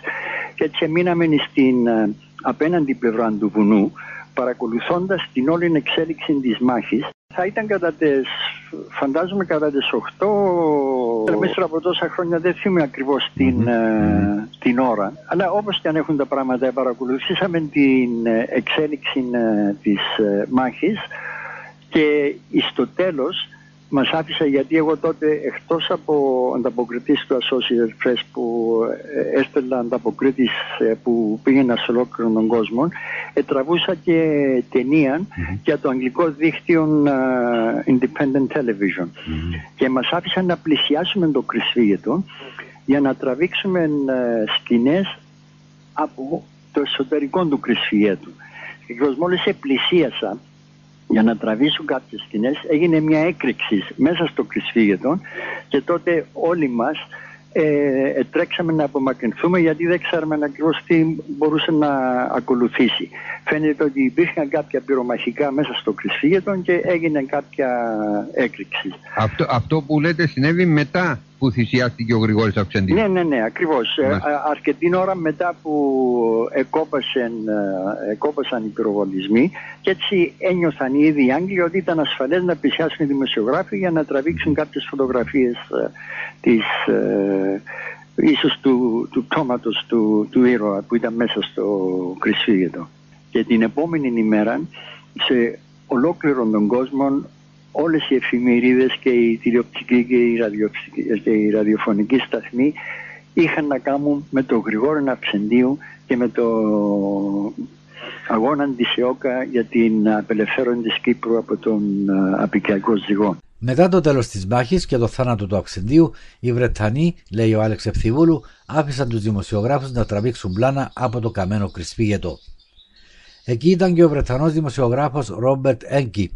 και έτσι μείναμε στην ε, απέναντι πλευρά του βουνού παρακολουθώντας την όλη εξέλιξη της μάχης θα ήταν κατά τις, φαντάζομαι κατά τις 8 μέσα από τόσα χρόνια δεν θυμάμαι ακριβώς την, ε, την ώρα. Αλλά όπως και αν έχουν τα πράγματα παρακολουθήσαμε την ε, εξέλιξη ε, της μάχης και στο τέλος Μας άφησα γιατί εγώ τότε εκτός από ανταποκριτής του Associated Press που ε, έστελνα ανταποκρίτης ε, που πήγαινα σε ολόκληρο τον κόσμο τραβούσα και ταινία για το αγγλικό δίκτυο Independent Television. Και μας άφησαν να πλησιάσουμε το κρυσφύγετο για να τραβήξουμε ε, σκηνές από το εσωτερικό του κρυσφυγέτου. Και μόλις επλησίασα για να τραβήσουν κάποιες σκηνές έγινε μια έκρηξη μέσα στο κρυσφύγετο και τότε όλοι μας ε, τρέξαμε να απομακρυνθούμε γιατί δεν ξέραμε ακριβώς τι μπορούσε να ακολουθήσει. Φαίνεται ότι υπήρχαν κάποια πυρομαχικά μέσα στο κρυσφύγετο και έγινε κάποια έκρηξη. Αυτό, αυτό που λέτε συνέβη μετά που θυσιάστηκε ο Γρηγόρης Αυξεντή. Ναι, ναι, ναι, ακριβώς. Ε, αρκετή ώρα μετά που εκόπασαν, ε, εκόπασαν οι πυροβολισμοί και έτσι ένιωθαν οι ίδιοι οι Άγγλοι ότι ήταν ασφαλές να πλησιάσουν οι δημοσιογράφοι για να τραβήξουν κάποιες φωτογραφίες ε, της, ε, ίσως του, του πτώματος του, του ήρωα που ήταν μέσα στο κρυσφύγετο. Και την επόμενη ημέρα σε ολόκληρο τον κόσμο όλες οι εφημερίδες και οι τηλεοπτικοί και οι, και οι ραδιοφωνικοί σταθμοί είχαν να κάνουν με το Γρηγόρο Ναψεντίου και με το αγώνα της ΕΟΚΑ για την απελευθέρωση της Κύπρου από τον απικιακό ζυγό. Μετά το τέλος της μάχης και το θάνατο του Αξεντίου, οι Βρετανοί, λέει ο Άλεξ Ευθυβούλου, άφησαν τους δημοσιογράφους να τραβήξουν πλάνα από το καμένο κρυσπίγετο. Εκεί ήταν και ο Βρετανός δημοσιογράφος Ρόμπερτ Έγκη,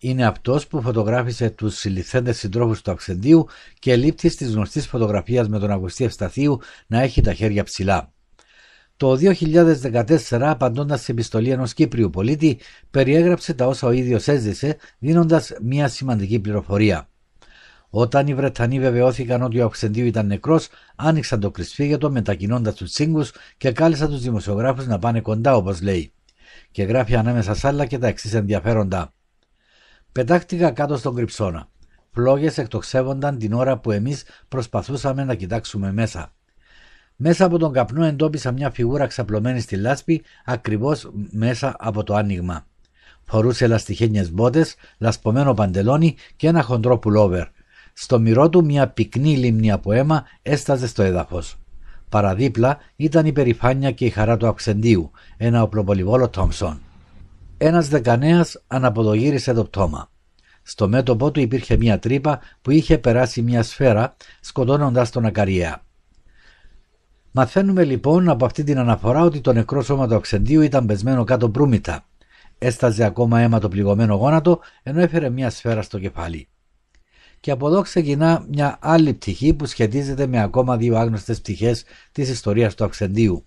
είναι αυτός που φωτογράφησε τους συλληφθέντες συντρόφους του Αξεντίου και λήπτη τη γνωστής φωτογραφίας με τον Αγουστή Ευσταθίου να έχει τα χέρια ψηλά. Το 2014, απαντώντας σε επιστολή ενός Κύπριου πολίτη, περιέγραψε τα όσα ο ίδιος έζησε, δίνοντας μια σημαντική πληροφορία. Όταν οι Βρετανοί βεβαιώθηκαν ότι ο Αξεντίου ήταν νεκρός, άνοιξαν το κρυσφύγετο μετακινώντας τους τσίγκους και κάλεσαν τους δημοσιογράφους να πάνε κοντά, όπως λέει. Και γράφει ανάμεσα σ' άλλα και τα εξής ενδιαφέροντα. Πετάχτηκα κάτω στον κρυψώνα. Φλόγε εκτοξεύονταν την ώρα που εμείς προσπαθούσαμε να κοιτάξουμε μέσα. Μέσα από τον καπνό εντόπισα μια φιγούρα ξαπλωμένη στη λάσπη ακριβώς μέσα από το άνοιγμα. Φορούσε ελαστιχένιε μπότες, λασπωμένο παντελόνι και ένα χοντρό πουλόβερ. Στο μυρό του μια πυκνή λίμνη από αίμα έσταζε στο έδαφος. Παραδίπλα ήταν η περηφάνεια και η χαρά του Αξεντίου, ένα οπλοπολιβόλο Τόμσον. Ένας δεκανέας αναποδογύρισε το πτώμα. Στο μέτωπό του υπήρχε μια τρύπα που είχε περάσει μια σφαίρα, σκοτώνοντα τον Ακαριέα. Μαθαίνουμε λοιπόν από αυτή την αναφορά ότι το νεκρό σώμα του Αξεντίου ήταν πεσμένο κάτω προύμητα. Έσταζε ακόμα αίμα το πληγωμένο γόνατο, ενώ έφερε μια σφαίρα στο κεφάλι. Και από εδώ ξεκινά μια άλλη πτυχή που σχετίζεται με ακόμα δύο άγνωστες πτυχές της ιστορίας του Αξεντίου.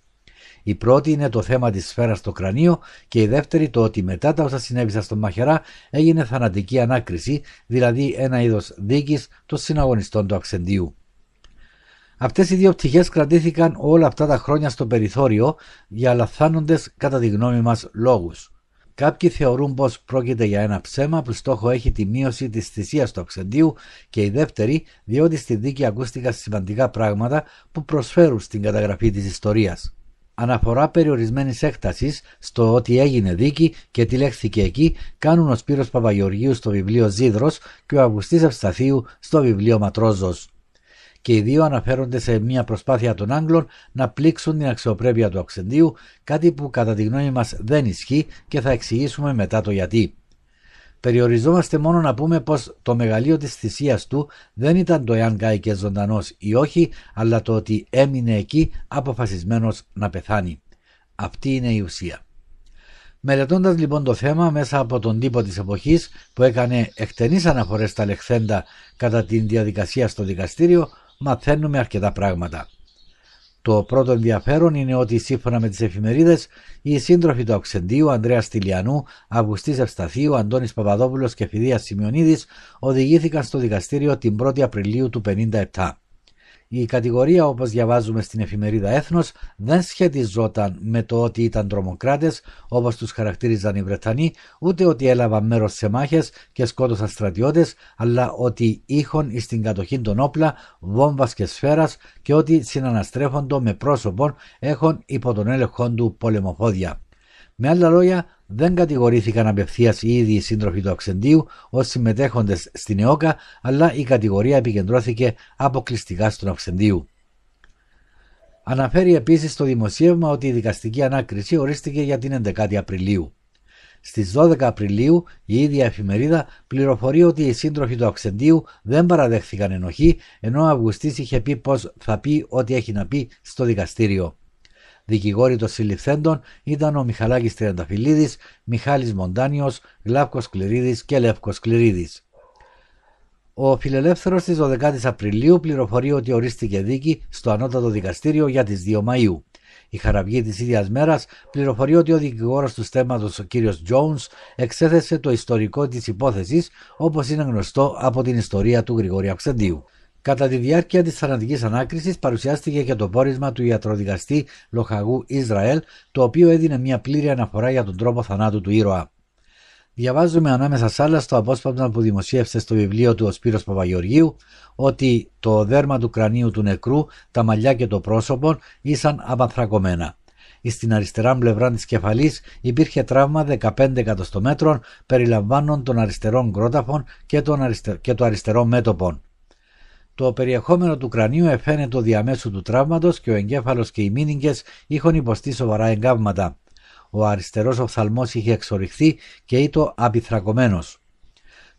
Η πρώτη είναι το θέμα της σφαίρας στο κρανίο και η δεύτερη το ότι μετά τα όσα συνέβησαν στον Μαχερά έγινε θανατική ανάκριση, δηλαδή ένα είδος δίκης των συναγωνιστών του Αξεντίου. Αυτές οι δύο πτυχές κρατήθηκαν όλα αυτά τα χρόνια στο περιθώριο για λαθάνοντες κατά τη γνώμη μας λόγους. Κάποιοι θεωρούν πως πρόκειται για ένα ψέμα που στόχο έχει τη μείωση της θυσίας του Αξεντίου και οι δεύτεροι διότι στη δίκη ακούστηκαν σημαντικά πράγματα που προσφέρουν στην καταγραφή της ιστορίας αναφορά περιορισμένης έκτασης στο ότι έγινε δίκη και τι λέχθηκε εκεί κάνουν ο Σπύρος Παπαγεωργίου στο βιβλίο Ζίδρο και ο Αυγουστής Ευσταθίου στο βιβλίο Ματρόζος. Και οι δύο αναφέρονται σε μια προσπάθεια των Άγγλων να πλήξουν την αξιοπρέπεια του Αξεντίου, κάτι που κατά τη γνώμη μας δεν ισχύει και θα εξηγήσουμε μετά το γιατί. Περιοριζόμαστε μόνο να πούμε πως το μεγαλείο της θυσίας του δεν ήταν το εάν κάηκε ζωντανός ή όχι, αλλά το ότι έμεινε εκεί αποφασισμένος να πεθάνει. Αυτή είναι η ουσία. Μελετώντας λοιπόν το θέμα μέσα από τον τύπο της εποχής που έκανε εκτενείς αναφορές στα λεχθέντα κατά την διαδικασία στο δικαστήριο, μαθαίνουμε αρκετά πράγματα. Το πρώτο ενδιαφέρον είναι ότι σύμφωνα με τις εφημερίδες, οι σύντροφοι του Οξεντίου, Ανδρέας Τηλιανού, Αυγουστής Ευσταθίου, Αντώνης Παπαδόπουλος και Φιδίας Σιμεωνίδη οδηγήθηκαν στο δικαστήριο την 1η Απριλίου του 1957. Η κατηγορία όπως διαβάζουμε στην εφημερίδα Έθνος δεν σχετιζόταν με το ότι ήταν τρομοκράτες όπως τους χαρακτήριζαν οι Βρετανοί ούτε ότι έλαβαν μέρος σε μάχες και σκότωσαν στρατιώτες αλλά ότι είχαν στην κατοχή των όπλα, βόμβας και σφαίρας και ότι συναναστρέφοντο με πρόσωπον έχουν υπό τον έλεγχο του πολεμοφόδια. Με άλλα λόγια, δεν κατηγορήθηκαν απευθείας οι ίδιοι οι σύντροφοι του Αξεντίου ως συμμετέχοντες στην ΕΟΚΑ, αλλά η κατηγορία επικεντρώθηκε αποκλειστικά στον Αξεντίου. Αναφέρει επίσης στο δημοσίευμα ότι η δικαστική ανάκριση ορίστηκε για την 11η Απριλίου. Στις 12 Απριλίου η ίδια εφημερίδα πληροφορεί ότι οι σύντροφοι του Αυξεντίου δεν παραδέχθηκαν ενοχή, ενώ ο Αυγουστής είχε πει πως θα πει ό,τι έχει να πει στο δικαστήριο. Δικηγόροι των συλληφθέντων ήταν ο Μιχαλάκης Τριανταφυλλίδης, Μιχάλης Μοντάνιος, Γλάβκος Κληρίδης και Λεύκος Κληρίδης. Ο φιλελεύθερος της 12η Απριλίου πληροφορεί ότι ορίστηκε δίκη στο ανώτατο δικαστήριο για τις 2 Μαου. Η Χαραυγή της ίδιας μέρας πληροφορεί ότι ο δικηγόρος του στέματος, ο κ. Jones, εξέθεσε το ιστορικό της υπόθεσης όπως είναι γνωστό από την ιστορία του Γρηγόρη Αυξεντίου. Κατά τη διάρκεια της θανατικής ανάκρισης παρουσιάστηκε και το πόρισμα του ιατροδικαστή Λοχαγού Ισραήλ, το οποίο έδινε μια πλήρη αναφορά για τον τρόπο θανάτου του ήρωα. Διαβάζουμε ανάμεσα σ' άλλα στο απόσπασμα που δημοσίευσε στο βιβλίο του ο Σπύρος Παπαγεωργίου ότι το δέρμα του κρανίου του νεκρού, τα μαλλιά και το πρόσωπο ήσαν απανθρακωμένα. Στην αριστερά πλευρά της κεφαλής υπήρχε τραύμα 15 εκατοστομέτρων περιλαμβάνων των αριστερών κρόταφων και, και το αριστερό μέτωπο. Το περιεχόμενο του κρανίου εφαίνεται το διαμέσου του τραύματος και ο εγκέφαλος και οι μήνυγκες είχαν υποστεί σοβαρά εγκάβματα. Ο αριστερός οφθαλμός είχε εξοριχθεί και ήτο απειθρακωμένος.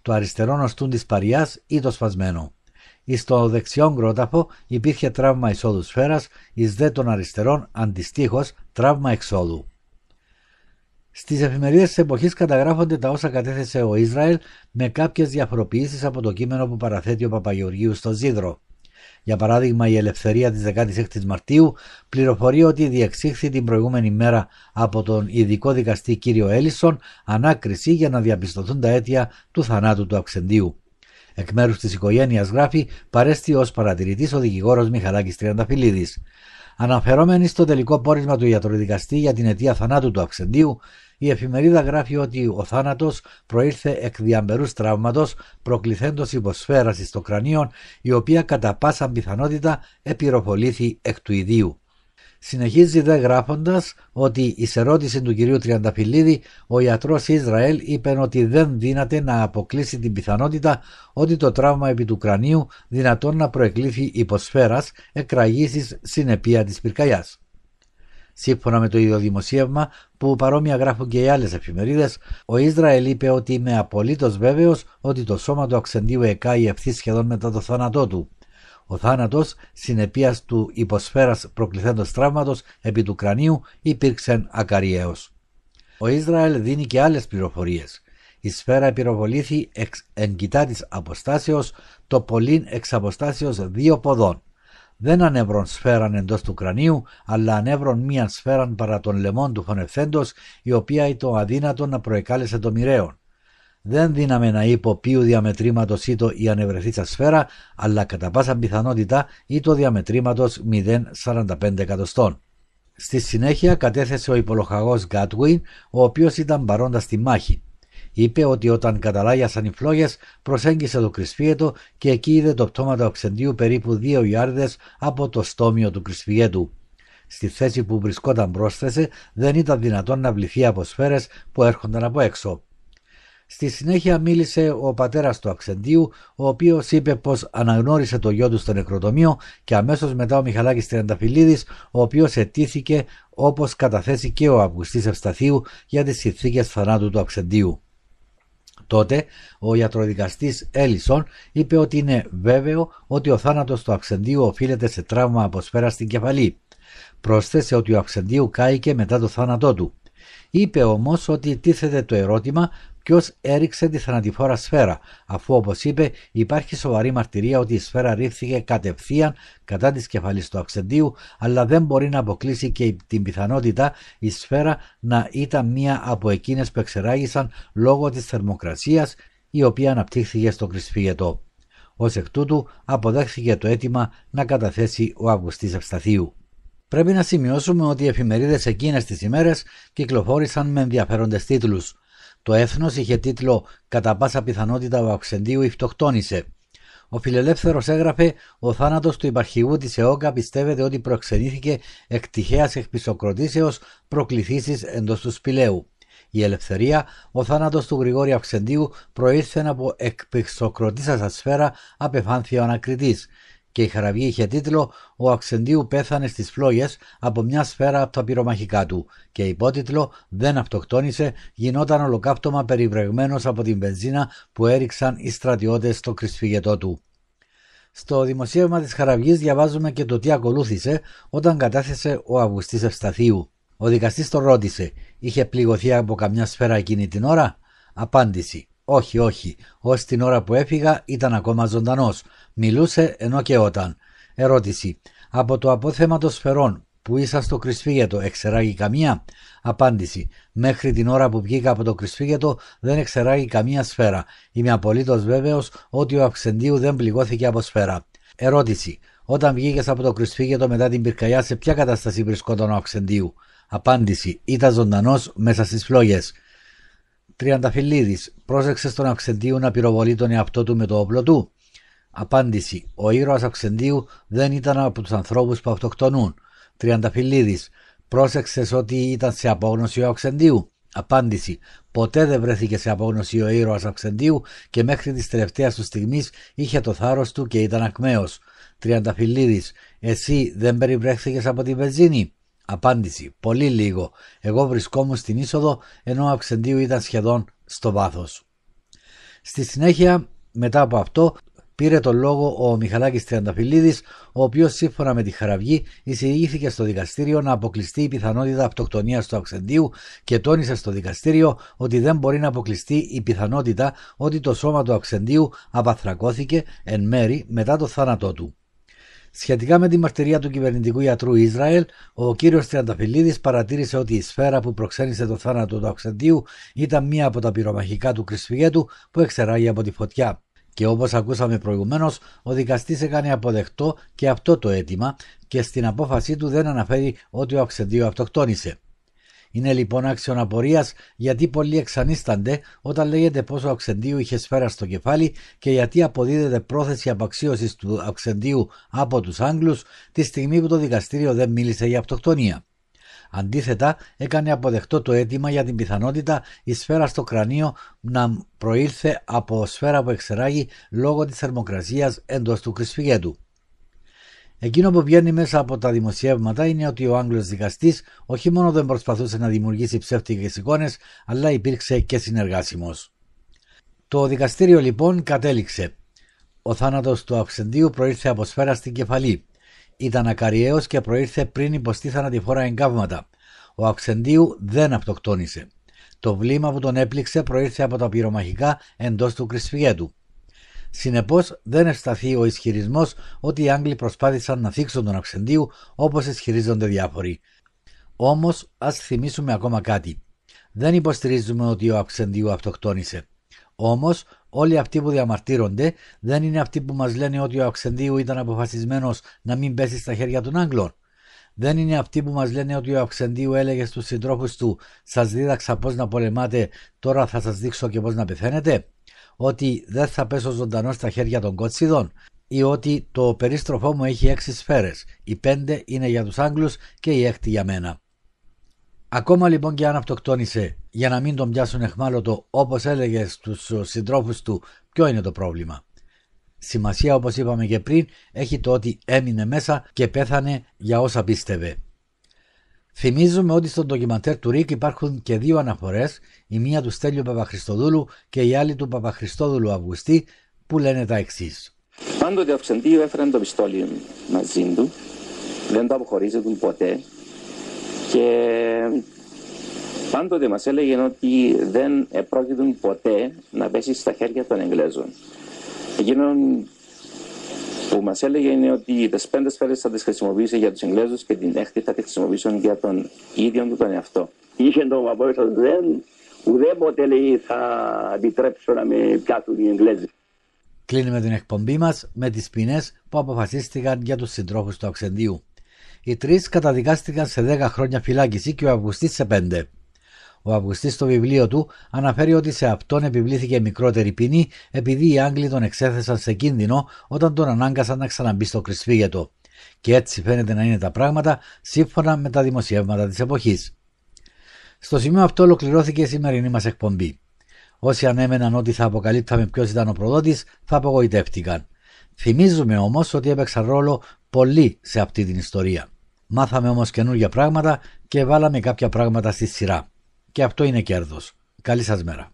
Το αριστερό νοστούν της παριάς ήτο σπασμένο. Εις το δεξιόν κρόταφο υπήρχε τραύμα εισόδου σφαίρας, εις δε των αριστερών αντιστοίχως τραύμα εξόδου. Στις εφημερίδες της εποχής καταγράφονται τα όσα κατέθεσε ο Ισραήλ με κάποιες διαφοροποιήσεις από το κείμενο που παραθέτει ο Παπαγεωργίου στο Ζίδρο. Για παράδειγμα, η Ελευθερία της 16η Μαρτίου πληροφορεί ότι διεξήχθη την προηγούμενη μέρα από τον ειδικό δικαστή κύριο Έλισον ανάκριση για να διαπιστωθούν τα αίτια του θανάτου του Αυξεντίου. Εκ μέρους της οικογένειας γράφει παρέστη ως παρατηρητής ο δικηγόρος Μιχαλάκης Τριανταφυλλίδης. Αναφερόμενοι στο τελικό πόρισμα του ιατροδικαστή για την αιτία θανάτου του Αυξεντίου, η εφημερίδα γράφει ότι ο θάνατος προήλθε εκ διαμπερούς τραύματος, προκληθέντος υποσφαίρασης στο κρανίο, η οποία κατά πάσα πιθανότητα επιρροπολήθη εκ του ιδίου. Συνεχίζει δε γράφοντας ότι εις ερώτηση του κυρίου Τριανταφυλλίδη, ο ιατρός Ισραήλ είπε ότι δεν δύναται να αποκλείσει την πιθανότητα ότι το τραύμα επί του κρανίου δυνατόν να προεκλήθη υποσφαίρα εκραγήσεις συνεπία της πυρκαγιάς. Σύμφωνα με το ίδιο δημοσίευμα, που παρόμοια γράφουν και οι άλλες εφημερίδες, ο Ισραήλ είπε ότι είμαι απολύτως βέβαιος ότι το σώμα του Αξεντίου εκάει ευθύς σχεδόν μετά το θάνατό του. Ο θάνατος συνεπίας του υποσφαίρας προκληθέντος τραύματος επί του κρανίου υπήρξε ακαριαίο. Ο Ισραήλ δίνει και άλλες πληροφορίες. Η σφαίρα επιροβολήθη εξ εγκυτά της αποστάσεως, το πολύν εξ αποστάσεως δύο ποδών. Δεν ανέβρον σφαίραν εντός του κρανίου, αλλά ανέβρον μίαν σφαίραν παρά των λαιμών του φωνευθέντο, η οποία ήταν αδύνατο να προεκάλεσε το μοιραίο δεν δύναμε να είπε ποιου διαμετρήματος ήτο η ανεβρεθήσα σφαίρα, αλλά κατά πάσα πιθανότητα ήτο διαμετρήματος 0,45 εκατοστών. Στη συνέχεια κατέθεσε ο υπολογαγό Γκάτουιν, ο οποίος ήταν παρόντας στη μάχη. Είπε ότι όταν καταλάγιασαν οι φλόγες, προσέγγισε το κρυσφύετο και εκεί είδε το πτώμα του οξεντίου περίπου δύο ιάρδε από το στόμιο του κρυσφύετου. Στη θέση που βρισκόταν πρόσθεσε, δεν ήταν δυνατόν να βληθεί από σφαίρες που έρχονταν από έξω. Στη συνέχεια μίλησε ο πατέρας του Αξεντίου, ο οποίος είπε πως αναγνώρισε το γιο του στο νεκροτομείο και αμέσως μετά ο Μιχαλάκης Τριανταφυλλίδης, ο οποίος ετήθηκε όπως καταθέσει και ο Αυγουστής Ευσταθίου για τις συνθήκες θανάτου του Αξεντίου. Τότε ο ιατροδικαστής Έλισον είπε ότι είναι βέβαιο ότι ο θάνατος του Αξεντίου οφείλεται σε τραύμα από σφαίρα στην κεφαλή. Πρόσθεσε ότι ο Αξεντίου κάηκε μετά το θάνατό του. Είπε όμως ότι τίθεται το ερώτημα Ποιος έριξε τη θανατηφόρα σφαίρα, αφού όπως είπε υπάρχει σοβαρή μαρτυρία ότι η σφαίρα ρίχθηκε κατευθείαν κατά της κεφαλής του Αξεντίου, αλλά δεν μπορεί να αποκλείσει και την πιθανότητα η σφαίρα να ήταν μία από εκείνες που εξεράγησαν λόγω της θερμοκρασίας η οποία αναπτύχθηκε στο κρυσφύγετο. Ω εκ τούτου αποδέχθηκε το αίτημα να καταθέσει ο Αυγουστής Ευσταθίου. Πρέπει να σημειώσουμε ότι οι εφημερίδες εκείνες τις ημέρες κυκλοφόρησαν με ενδιαφέροντες τίτλους. Το έθνος είχε τίτλο Κατά πάσα πιθανότητα ο Αυξεντίου ηφτοκτόνησε. Ο φιλελεύθερος έγραφε: Ο θάνατος του υπαρχηγού της ΕΟΚΑ πιστεύεται ότι προξενήθηκε εκ τυχαίας εκπισοκροτήσεως προκληθήσεις εντός του σπηλαίου. Η ελευθερία, ο θάνατος του Γρηγόρη Αυξεντίου προήλθε από εκπισοκροτήσας σφαίρα, απεφάνθη ο ανακριτής. Και η χαραβή είχε τίτλο «Ο Αξεντίου πέθανε στις φλόγες από μια σφαίρα από τα πυρομαχικά του» και υπότιτλο «Δεν αυτοκτόνησε, γινόταν ολοκαύτωμα περιβρεγμένος από την βενζίνα που έριξαν οι στρατιώτες στο κρυσφυγετό του». Στο δημοσίευμα της Χαραβγής διαβάζουμε και το τι ακολούθησε όταν κατάθεσε ο Αυγουστής Ευσταθίου. Ο δικαστής τον ρώτησε, είχε πληγωθεί από καμιά σφαίρα εκείνη την ώρα; Απάντηση, όχι, όχι, ως την ώρα που έφυγα ήταν ακόμα ζωντανός. Μιλούσε ενώ και όταν. Ερώτηση, από το απόθεμα των σφαιρών που ήσασταν στο κρυσφύγετο εξεράγει καμία; Απάντηση, μέχρι την ώρα που βγήκα από το κρυσφύγετο δεν εξεράγει καμία σφαίρα. Είμαι απολύτως βέβαιος ότι ο Αυξεντίου δεν πληγώθηκε από σφαίρα. Ερώτηση, όταν βγήκες από το κρυσφύγετο μετά την πυρκαγιά, σε ποια κατάσταση βρισκόταν ο Αυξεντίου; Απάντηση, ήταν ζωντανός μέσα στις φλόγες. Τριανταφυλλίδης, πρόσεξε στον Αυξεντίου να πυροβολεί τον εαυτό του με το όπλο του. Απάντηση, ο ήρωας Αυξεντίου δεν ήταν από τους ανθρώπους που αυτοκτονούν. Τριανταφυλλίδης, πρόσεξες ότι ήταν σε απόγνωση ο Αυξεντίου. Απάντηση, ποτέ δεν βρέθηκε σε απόγνωση ο ήρωας Αυξεντίου και μέχρι της τελευταίας του στιγμής είχε το θάρρος του και ήταν ακμαίος. Τριανταφυλλίδης, εσύ δεν περιβρέχθηκε από την βενζίνη. Απάντηση. Πολύ λίγο. Εγώ βρισκόμουν στην είσοδο ενώ ο Αυξεντίου ήταν σχεδόν στο βάθος. Στη συνέχεια, μετά από αυτό, πήρε τον λόγο ο Μιχαλάκης Τριανταφυλλίδης, ο οποίος σύμφωνα με τη Χαραυγή εισηγήθηκε στο δικαστήριο να αποκλειστεί η πιθανότητα αυτοκτονίας του Αυξεντίου και τόνισε στο δικαστήριο ότι δεν μπορεί να αποκλειστεί η πιθανότητα ότι το σώμα του Αυξεντίου απαθρακώθηκε εν μέρη μετά το θάνατό του. Σχετικά με τη μαρτυρία του κυβερνητικού ιατρού Ισραήλ, ο κύριος Τριανταφυλλίδης παρατήρησε ότι η σφαίρα που προξένησε το θάνατο του Αυξεντίου ήταν μία από τα πυρομαχικά του κρυσφυγέτου που εξεράγει από τη φωτιά. Και όπως ακούσαμε προηγουμένως, ο δικαστής έκανε αποδεκτό και αυτό το αίτημα και στην απόφασή του δεν αναφέρει ότι ο Αυξεντίου αυτοκτόνησε. Είναι λοιπόν άξιον απορίας γιατί πολλοί εξανίστανται όταν λέγεται πω ο Αυξεντίου είχε σφαίρα στο κεφάλι και γιατί αποδίδεται πρόθεση απαξίωσης του Αυξεντίου από τους Άγγλους τη στιγμή που το δικαστήριο δεν μίλησε για αυτοκτονία. Αντίθετα, έκανε αποδεκτό το αίτημα για την πιθανότητα η σφαίρα στο κρανίο να προήλθε από σφαίρα που εξεράγει λόγω της θερμοκρασίας εντός του κρυσφυγέτου. Εκείνο που βγαίνει μέσα από τα δημοσιεύματα είναι ότι ο Άγγλος δικαστής όχι μόνο δεν προσπαθούσε να δημιουργήσει ψεύτικες εικόνες, αλλά υπήρξε και συνεργάσιμος. Το δικαστήριο λοιπόν κατέληξε. Ο θάνατος του Αυξεντίου προήρθε από σφαίρα στην κεφαλή. Ήταν ακαριαίος και προήρθε πριν υποστεί θανατηφόρα εγκάβματα. Ο Αυξεντίου δεν αυτοκτόνησε. Το βλήμα που τον έπληξε προήρθε από τα πυρομαχικά εντός του κρυσφυγέτου. Συνεπώς, δεν ευσταθεί ο ισχυρισμός ότι οι Άγγλοι προσπάθησαν να θίξουν τον Αυξεντίου όπως ισχυρίζονται διάφοροι. Όμως, ας θυμίσουμε ακόμα κάτι. Δεν υποστηρίζουμε ότι ο Αυξεντίου αυτοκτόνησε. Όμως, όλοι αυτοί που διαμαρτύρονται δεν είναι αυτοί που μας λένε ότι ο Αυξεντίου ήταν αποφασισμένος να μην πέσει στα χέρια των Άγγλων. Δεν είναι αυτοί που μας λένε ότι ο Αυξεντίου έλεγε στους συντρόφους του: Σας δίδαξα πώς να πολεμάτε, τώρα θα σας δείξω και πώς να πεθαίνετε ότι δεν θα πέσω ζωντανό στα χέρια των κότσιδων ή ότι το περίστροφό μου έχει έξι σφαίρες. Οι πέντε είναι για τους Άγγλους και η έκτη για μένα. Ακόμα λοιπόν και αν αυτοκτόνησε για να μην τον πιάσουν εχμάλωτο όπως έλεγες στους συντρόφους του ποιο είναι το πρόβλημα; Σημασία όπως είπαμε και πριν έχει το ότι έμεινε μέσα και πέθανε για όσα πίστευε. Θυμίζουμε ότι στο ντοκιμαντέρ του Ρίκ υπάρχουν και δύο αναφορές, η μία του Στέλιου Παπαχριστοδούλου και η άλλη του Παπαχριστόδουλου Αυγουστή, που λένε τα εξής. Πάντοτε ο Αυξεντίου έφερε το πιστόλι μαζί του, δεν το αποχωρίζεται ποτέ και πάντοτε μας έλεγε ότι δεν επρόκειτο ποτέ να πέσει στα χέρια των Εγγλέζων. Εκείνον που μας έλεγε είναι ότι τι πέντε σφαίρε θα τις χρησιμοποιήσει για τους Εγγλέζους και την έκτη θα τη χρησιμοποιήσουν για τον ίδιο του τον εαυτό. Είχε τον απόϊτο δεν, ουδέποτε λέει θα επιτρέψω να με πιάσουν οι Εγγλέζοι. Κλείνουμε την εκπομπή μας με τις ποινές που αποφασίστηκαν για τους συντρόφους του Αξεντίου. Οι τρεις καταδικάστηκαν σε 10 χρόνια φυλάκιση και ο Αυγουστής σε 5. Ο Αυγουστής στο βιβλίο του αναφέρει ότι σε αυτόν επιβλήθηκε μικρότερη ποινή επειδή οι Άγγλοι τον εξέθεσαν σε κίνδυνο όταν τον ανάγκασαν να ξαναμπεί στο κρυσφύγετο. Και έτσι φαίνεται να είναι τα πράγματα σύμφωνα με τα δημοσιεύματα της εποχής. Στο σημείο αυτό ολοκληρώθηκε η σημερινή μας εκπομπή. Όσοι ανέμεναν ότι θα αποκαλύπταμε ποιος ήταν ο προδότης, θα απογοητεύτηκαν. Θυμίζουμε όμως ότι έπαιξαν ρόλο πολύ σε αυτή την ιστορία. Μάθαμε όμως καινούργια πράγματα και βάλαμε κάποια πράγματα στη σειρά. Και αυτό είναι κέρδος. Καλή σας μέρα.